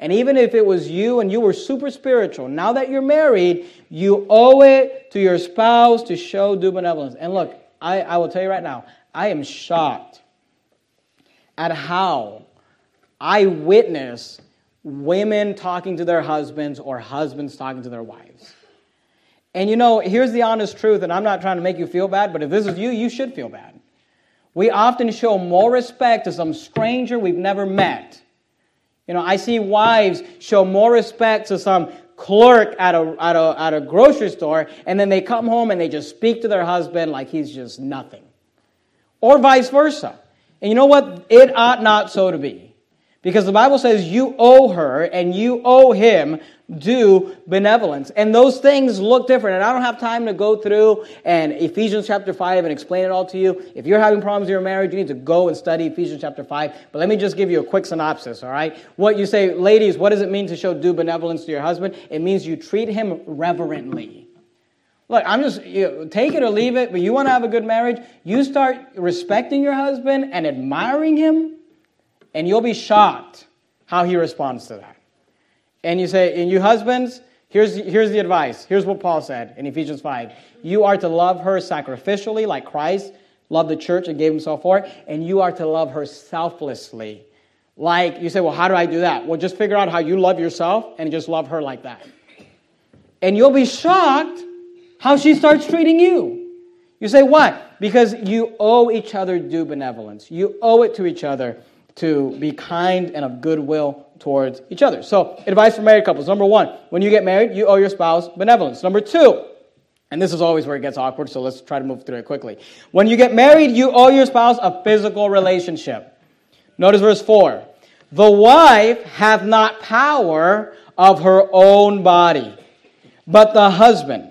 And even if it was you and you were super spiritual, now that you're married, you owe it to your spouse to show due benevolence. And look, I, I will tell you right now, I am shocked at how I witness women talking to their husbands or husbands talking to their wives. And you know, here's the honest truth, and I'm not trying to make you feel bad, but if this is you, you should feel bad. We often show more respect to some stranger we've never met you know, I see wives show more respect to some clerk at a, at a, at a grocery store, and then they come home and they just speak to their husband like he's just nothing. Or vice versa. And you know what? It ought not so to be. Because the Bible says you owe her and you owe him due benevolence. And those things look different. And I don't have time to go through and Ephesians chapter 5 and explain it all to you. If you're having problems in your marriage, you need to go and study Ephesians chapter 5. But let me just give you a quick synopsis, all right? What you say, ladies, what does it mean to show due benevolence to your husband? It means you treat him reverently. Look, I'm just, you know, take it or leave it, but you want to have a good marriage, you start respecting your husband and admiring him and you'll be shocked how he responds to that. And you say, and you husbands, here's, here's the advice. Here's what Paul said in Ephesians 5. You are to love her sacrificially, like Christ loved the church and gave himself for it, and you are to love her selflessly. Like you say, well, how do I do that? Well, just figure out how you love yourself and just love her like that. and you'll be shocked how she starts treating you. You say, why? Because you owe each other due benevolence. You owe it to each other to be kind and of goodwill towards each other. So, advice for married couples. Number one, when you get married, you owe your spouse benevolence. Number two, and this is always where it gets awkward, so let's try to move through it quickly. When you get married, you owe your spouse a physical relationship. Notice verse 4. The wife hath not power of her own body, but the husband.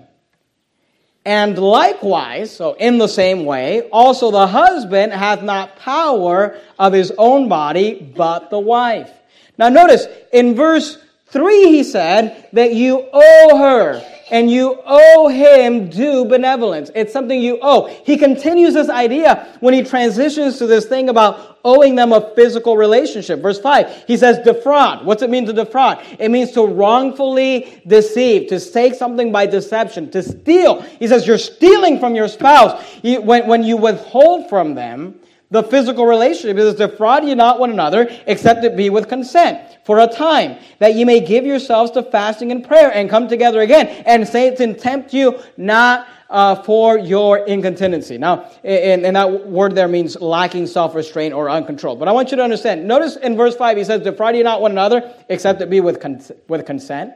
And likewise, so in the same way, also the husband hath not power of his own body, but the wife. Now notice, in verse 3 he said that you owe her and you owe him due benevolence. It's something you owe. He continues this idea when he transitions to this thing about owing them a physical relationship. Verse 5, he says defraud. What's it mean to defraud? It means to wrongfully deceive, to take something by deception, to steal. He says you're stealing from your spouse when, when you withhold from them the physical relationship. It says, defraud ye not one another, except it be with consent for a time, that ye may give yourselves to fasting and prayer and come together again. And Satan tempt you not uh, for your incontinency. Now, and, and that word there means lacking self restraint or uncontrolled. But I want you to understand. Notice in verse 5, he says, Defraud ye not one another, except it be with, cons- with consent.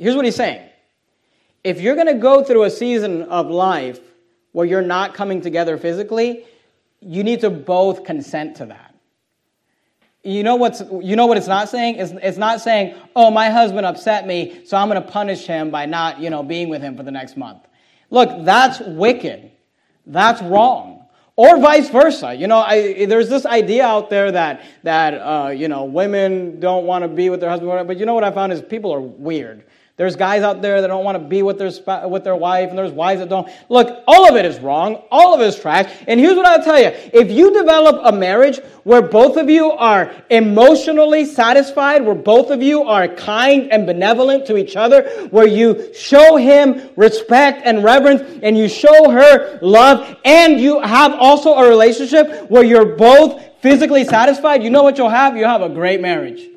Here's what he's saying if you're going to go through a season of life where you're not coming together physically, you need to both consent to that. You know what's you know what it's not saying? It's, it's not saying, "Oh, my husband upset me, so I'm going to punish him by not, you know, being with him for the next month." Look, that's wicked. That's wrong. Or vice versa. You know, I, there's this idea out there that that uh, you know women don't want to be with their husband, but you know what I found is people are weird. There's guys out there that don't want to be with their, with their wife, and there's wives that don't. Look, all of it is wrong. All of it is trash. And here's what I'll tell you. If you develop a marriage where both of you are emotionally satisfied, where both of you are kind and benevolent to each other, where you show him respect and reverence, and you show her love, and you have also a relationship where you're both physically satisfied, you know what you'll have? You'll have a great marriage.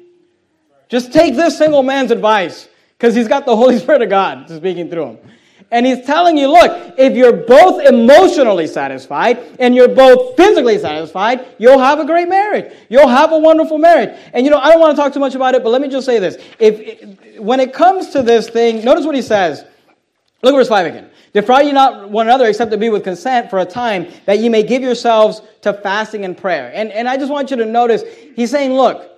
Just take this single man's advice because he's got the Holy Spirit of God speaking through him. And he's telling you, look, if you're both emotionally satisfied and you're both physically satisfied, you'll have a great marriage. You'll have a wonderful marriage. And you know, I don't want to talk too much about it, but let me just say this. If when it comes to this thing, notice what he says. Look at verse 5 again. Defraud ye not one another except to be with consent for a time, that ye may give yourselves to fasting and prayer. And, and I just want you to notice, he's saying, look,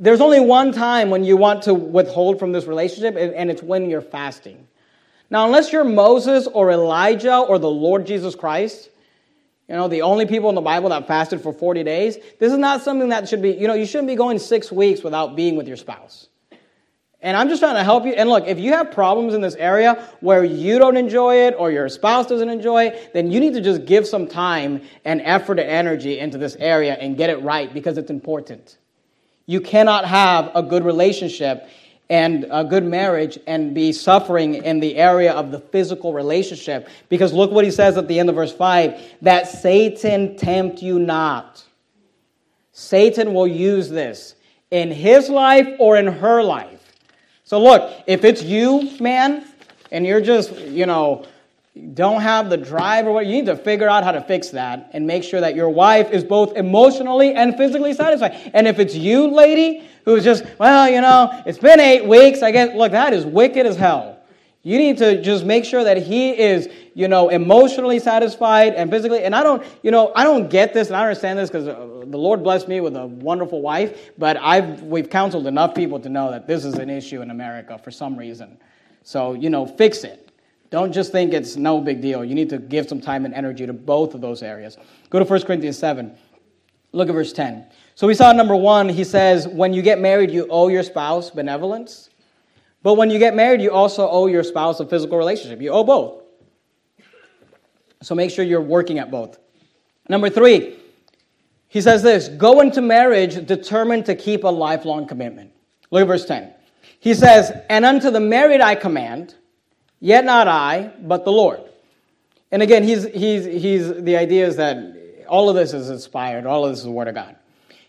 there's only one time when you want to withhold from this relationship, and it's when you're fasting. Now, unless you're Moses or Elijah or the Lord Jesus Christ, you know, the only people in the Bible that fasted for 40 days, this is not something that should be, you know, you shouldn't be going six weeks without being with your spouse. And I'm just trying to help you. And look, if you have problems in this area where you don't enjoy it or your spouse doesn't enjoy it, then you need to just give some time and effort and energy into this area and get it right because it's important. You cannot have a good relationship and a good marriage and be suffering in the area of the physical relationship. Because look what he says at the end of verse 5 that Satan tempt you not. Satan will use this in his life or in her life. So look, if it's you, man, and you're just, you know, don't have the drive or what, you need to figure out how to fix that and make sure that your wife is both emotionally and physically satisfied. And if it's you, lady, who's just, well, you know, it's been eight weeks, I guess, look, that is wicked as hell. You need to just make sure that he is, you know, emotionally satisfied and physically. And I don't, you know, I don't get this and I understand this because uh, the Lord blessed me with a wonderful wife. But I've we've counseled enough people to know that this is an issue in America for some reason. So you know, fix it. Don't just think it's no big deal. You need to give some time and energy to both of those areas. Go to 1 Corinthians 7. Look at verse 10. So we saw number one, he says, when you get married, you owe your spouse benevolence. But when you get married, you also owe your spouse a physical relationship. You owe both. So make sure you're working at both. Number three, he says this go into marriage determined to keep a lifelong commitment. Look at verse 10. He says, And unto the married I command, Yet not I, but the Lord. And again, he's, he's, he's, the idea is that all of this is inspired, all of this is the Word of God.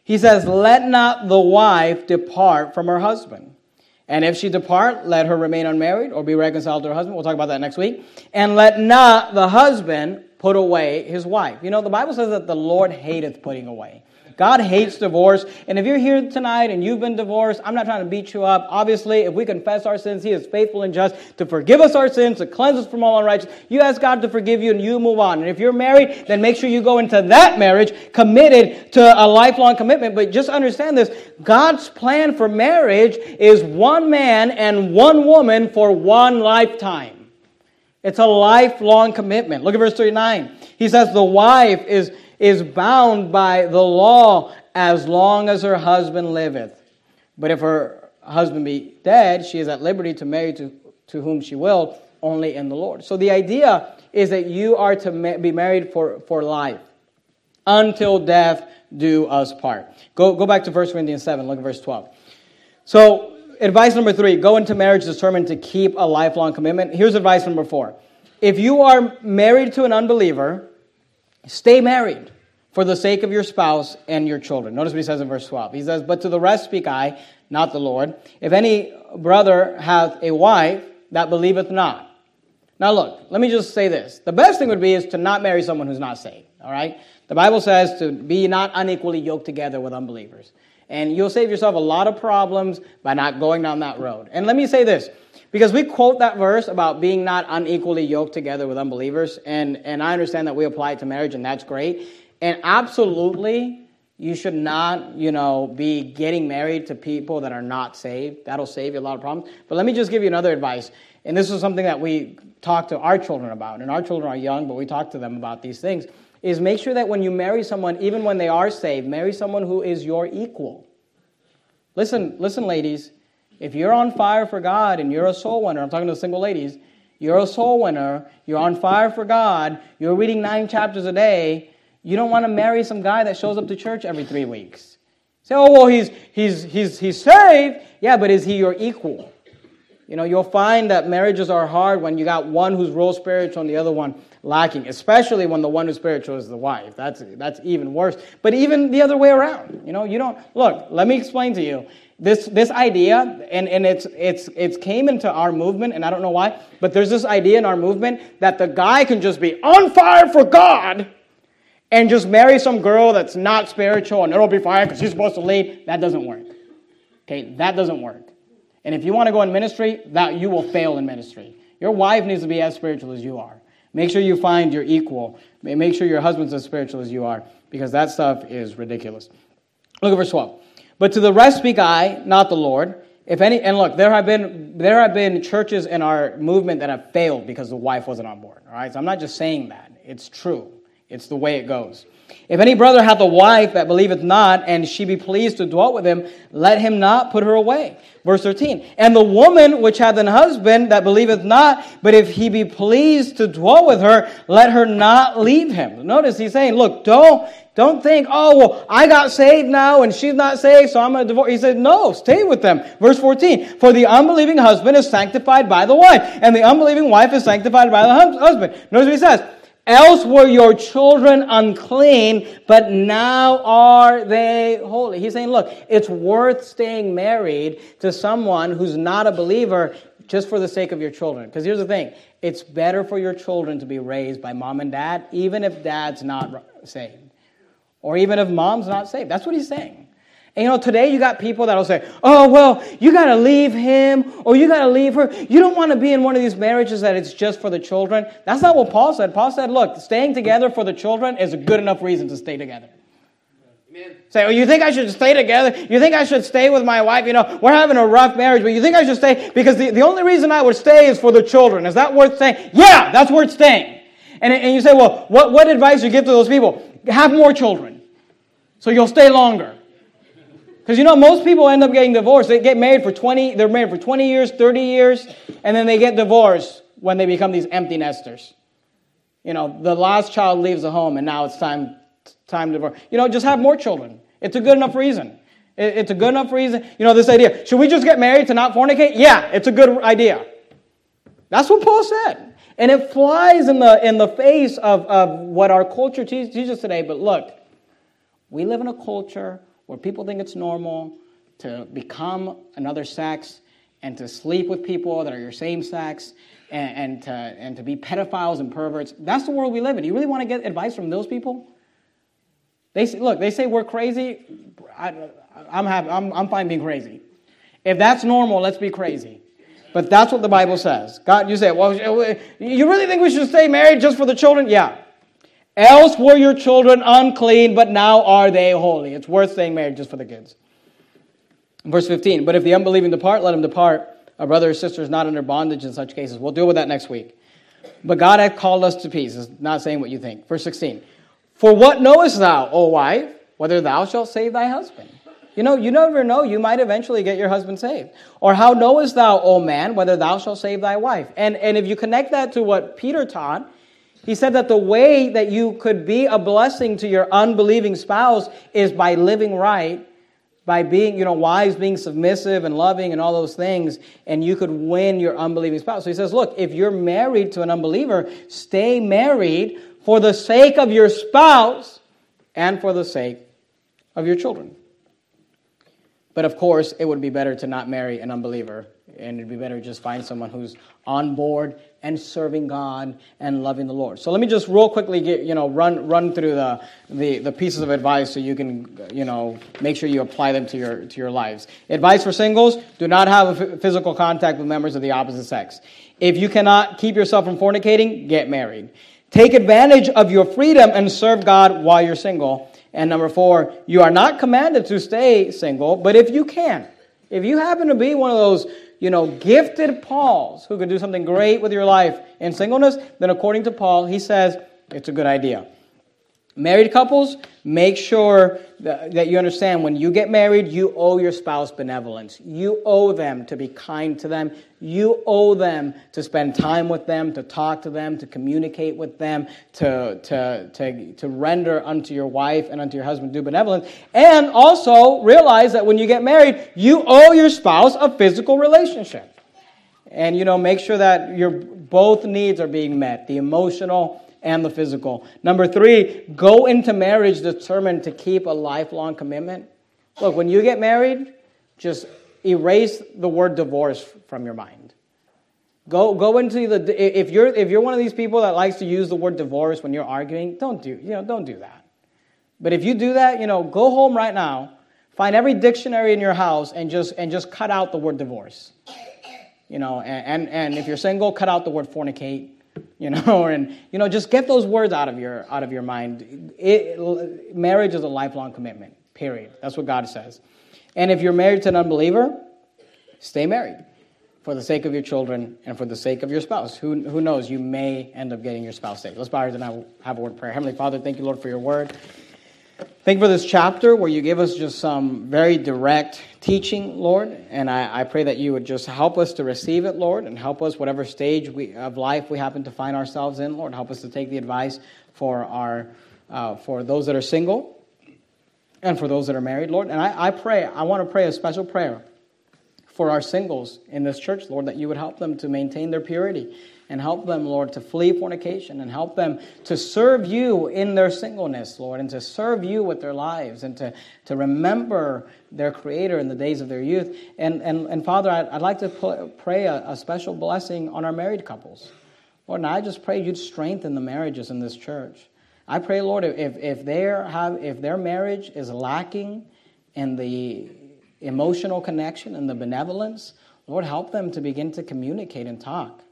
He says, Let not the wife depart from her husband. And if she depart, let her remain unmarried or be reconciled to her husband. We'll talk about that next week. And let not the husband put away his wife. You know, the Bible says that the Lord hateth putting away. God hates divorce. And if you're here tonight and you've been divorced, I'm not trying to beat you up. Obviously, if we confess our sins, He is faithful and just to forgive us our sins, to cleanse us from all unrighteousness. You ask God to forgive you and you move on. And if you're married, then make sure you go into that marriage committed to a lifelong commitment. But just understand this God's plan for marriage is one man and one woman for one lifetime. It's a lifelong commitment. Look at verse 39. He says, The wife is is bound by the law as long as her husband liveth. But if her husband be dead, she is at liberty to marry to, to whom she will, only in the Lord. So the idea is that you are to ma- be married for, for life until death do us part. Go, go back to 1 Corinthians 7, look at verse 12. So, advice number three go into marriage determined to keep a lifelong commitment. Here's advice number four. If you are married to an unbeliever, Stay married for the sake of your spouse and your children. Notice what he says in verse 12. He says, But to the rest speak I, not the Lord. If any brother hath a wife that believeth not. Now, look, let me just say this. The best thing would be is to not marry someone who's not saved, all right? The Bible says to be not unequally yoked together with unbelievers. And you'll save yourself a lot of problems by not going down that road. And let me say this because we quote that verse about being not unequally yoked together with unbelievers, and, and I understand that we apply it to marriage, and that's great. And absolutely, you should not, you know, be getting married to people that are not saved. That'll save you a lot of problems. But let me just give you another advice. And this is something that we talk to our children about. And our children are young, but we talk to them about these things. Is make sure that when you marry someone, even when they are saved, marry someone who is your equal. Listen, listen, ladies. If you're on fire for God and you're a soul winner, I'm talking to single ladies, you're a soul winner, you're on fire for God, you're reading nine chapters a day, you don't want to marry some guy that shows up to church every three weeks. Say, oh, well, he's, he's, he's, he's saved. Yeah, but is he your equal? You know, you'll find that marriages are hard when you got one who's real spiritual and the other one lacking, especially when the one who's spiritual is the wife. That's, that's even worse. But even the other way around, you know, you don't, look, let me explain to you this, this idea, and, and it's, it's, it's came into our movement, and I don't know why, but there's this idea in our movement that the guy can just be on fire for God and just marry some girl that's not spiritual and it'll be fine because she's supposed to lead. That doesn't work. Okay, that doesn't work. And if you want to go in ministry, that you will fail in ministry. Your wife needs to be as spiritual as you are. Make sure you find your equal. Make sure your husband's as spiritual as you are, because that stuff is ridiculous. Look at verse 12. But to the rest speak I, not the Lord. If any, and look, there have been there have been churches in our movement that have failed because the wife wasn't on board. All right, so I'm not just saying that; it's true. It's the way it goes. If any brother hath a wife that believeth not, and she be pleased to dwell with him, let him not put her away. Verse 13. And the woman which hath an husband that believeth not, but if he be pleased to dwell with her, let her not leave him. Notice he's saying, look, don't, don't think, oh, well, I got saved now and she's not saved, so I'm going to divorce. He said, no, stay with them. Verse 14. For the unbelieving husband is sanctified by the wife, and the unbelieving wife is sanctified by the husband. Notice what he says. Else were your children unclean, but now are they holy. He's saying, look, it's worth staying married to someone who's not a believer just for the sake of your children. Because here's the thing it's better for your children to be raised by mom and dad, even if dad's not saved, or even if mom's not saved. That's what he's saying. And you know, today you got people that'll say, oh, well, you got to leave him or you got to leave her. You don't want to be in one of these marriages that it's just for the children. That's not what Paul said. Paul said, look, staying together for the children is a good enough reason to stay together. Amen. Say, oh, you think I should stay together? You think I should stay with my wife? You know, we're having a rough marriage, but you think I should stay? Because the, the only reason I would stay is for the children. Is that worth staying? Yeah, that's worth staying. And, and you say, well, what, what advice you give to those people? Have more children. So you'll stay longer. Because you know, most people end up getting divorced. They get married for 20, they're married for 20 years, 30 years, and then they get divorced when they become these empty nesters. You know, the last child leaves the home and now it's time, time to divorce. You know, just have more children. It's a good enough reason. It's a good enough reason. You know, this idea, should we just get married to not fornicate? Yeah, it's a good idea. That's what Paul said. And it flies in the, in the face of, of what our culture teaches today. But look, we live in a culture where people think it's normal to become another sex and to sleep with people that are your same sex and, and, to, and to be pedophiles and perverts. That's the world we live in. You really want to get advice from those people? They say, look, they say we're crazy. I, I'm, happy, I'm, I'm fine being crazy. If that's normal, let's be crazy. But that's what the Bible says. God, you say, well, you really think we should stay married just for the children? Yeah. Else were your children unclean, but now are they holy. It's worth staying married just for the kids. Verse 15, but if the unbelieving depart, let him depart. A brother or sister is not under bondage in such cases. We'll deal with that next week. But God hath called us to peace. It's not saying what you think. Verse 16, for what knowest thou, O wife, whether thou shalt save thy husband? You know, you never know. You might eventually get your husband saved. Or how knowest thou, O man, whether thou shalt save thy wife? And, and if you connect that to what Peter taught, he said that the way that you could be a blessing to your unbelieving spouse is by living right, by being, you know, wives being submissive and loving and all those things, and you could win your unbelieving spouse. So he says, look, if you're married to an unbeliever, stay married for the sake of your spouse and for the sake of your children. But of course, it would be better to not marry an unbeliever, and it'd be better to just find someone who's on board and serving God and loving the Lord. So let me just real quickly get, you know, run run through the, the, the pieces of advice so you can, you know, make sure you apply them to your to your lives. Advice for singles: Do not have physical contact with members of the opposite sex. If you cannot keep yourself from fornicating, get married. Take advantage of your freedom and serve God while you're single. And number four, you are not commanded to stay single, but if you can, if you happen to be one of those, you know, gifted Pauls who could do something great with your life in singleness, then according to Paul, he says it's a good idea. Married couples, make sure that you understand when you get married, you owe your spouse benevolence. You owe them to be kind to them. You owe them to spend time with them, to talk to them, to communicate with them, to, to, to, to render unto your wife and unto your husband due benevolence. And also realize that when you get married, you owe your spouse a physical relationship. And, you know, make sure that your both needs are being met the emotional and the physical. Number three, go into marriage determined to keep a lifelong commitment. Look, when you get married, just erase the word divorce from your mind. Go, go into the if you're if you're one of these people that likes to use the word divorce when you're arguing, don't do you know don't do that. But if you do that, you know, go home right now, find every dictionary in your house, and just and just cut out the word divorce. You know, and and, and if you're single, cut out the word fornicate you know, and you know, just get those words out of your out of your mind. It, marriage is a lifelong commitment. Period. That's what God says. And if you're married to an unbeliever, stay married for the sake of your children and for the sake of your spouse. Who, who knows? You may end up getting your spouse saved. Let's bow our heads and have a word of prayer. Heavenly Father, thank you, Lord, for your word. Thank you for this chapter where you give us just some very direct teaching, Lord. And I, I, pray that you would just help us to receive it, Lord, and help us, whatever stage we, of life we happen to find ourselves in, Lord. Help us to take the advice for, our, uh, for those that are single and for those that are married, Lord. And I, I pray, I want to pray a special prayer for our singles in this church, Lord, that you would help them to maintain their purity and help them, Lord, to flee fornication and help them to serve you in their singleness, Lord, and to serve you with their lives and to, to remember their Creator in the days of their youth. And, and, and Father, I'd, I'd like to pray a, a special blessing on our married couples. Lord, and I just pray you'd strengthen the marriages in this church. I pray, Lord, if, if, have, if their marriage is lacking in the emotional connection and the benevolence, Lord, help them to begin to communicate and talk.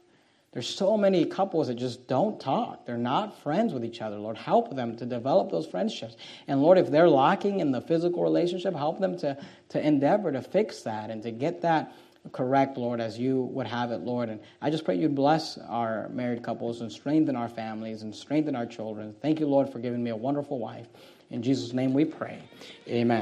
There's so many couples that just don't talk. They're not friends with each other. Lord, help them to develop those friendships. And Lord, if they're lacking in the physical relationship, help them to, to endeavor to fix that and to get that correct, Lord, as you would have it, Lord. And I just pray you'd bless our married couples and strengthen our families and strengthen our children. Thank you, Lord, for giving me a wonderful wife. In Jesus' name we pray. Amen.